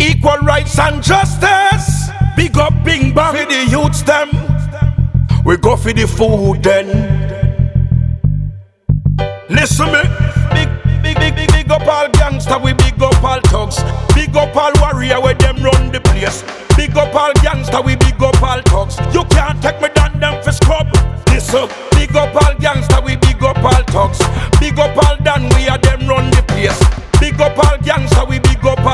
Equal rights and justice. Big up, bing bang for the youths them. We go for the food then. Listen me. Big, big, big, big, big up all gangster. We big up all thugs. Big up all warrior where them run the place. Big up all gangster. We big up all thugs. You can't take me down them for scrub. Listen. Big up all gangster. We big up all thugs. Big up all done. We are them run the place. Big up all gangster. We big up all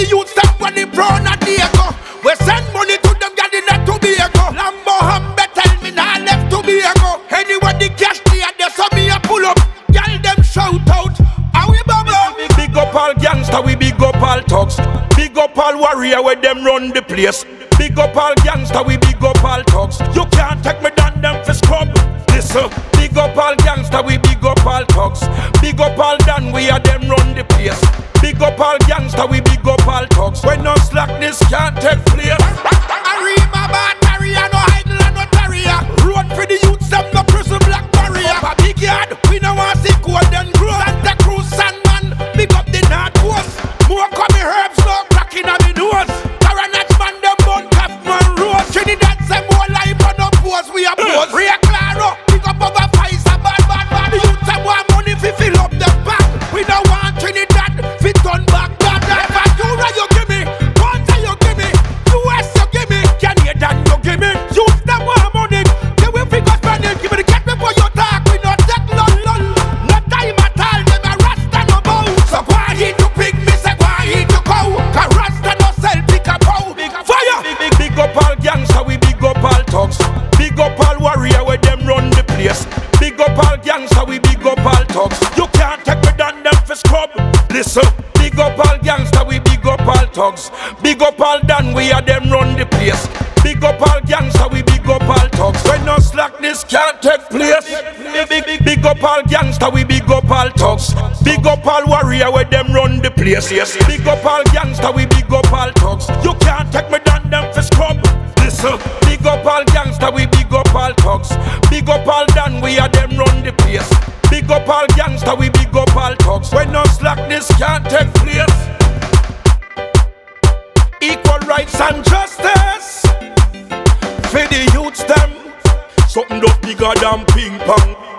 the youths them when they brown and Diego. We send money to them gal in that Tobago. Lambo Humber tell me nah left Tobago. Anywhere the cash there, they saw me a pull up. Gal them shout out. How we bubble? Big up all gangster, we big up all thugs. Big up all warrior where them run the place. Big up all gangster, we big up all thugs. You can't take me down them for scrub. Listen, big up all gangster, we big up all thugs. Big up all done, we are them run the place. Big up all gangster, we big up all thugs. When no slackness can't take place. You can't take me down them for scrub. Listen, big up all gangster, we big up all thugs. Big up all done, we are them run the place. Big up all gangster, we big up all thugs. When no slack, this can't take place. Big, big, big, big up all gangster, we big up all thugs. Big up all warrior where them run the place. Yes, big up all gangster, we big up all thugs. You can't take me down them for scrub. Listen, big up all gangster, we big up all thugs. Big up all done, we are them run the place. Big up all gangster, we big up all thugs. When no slack, this can't take place. Equal rights and justice for the youths them. Something up bigger than ping pong.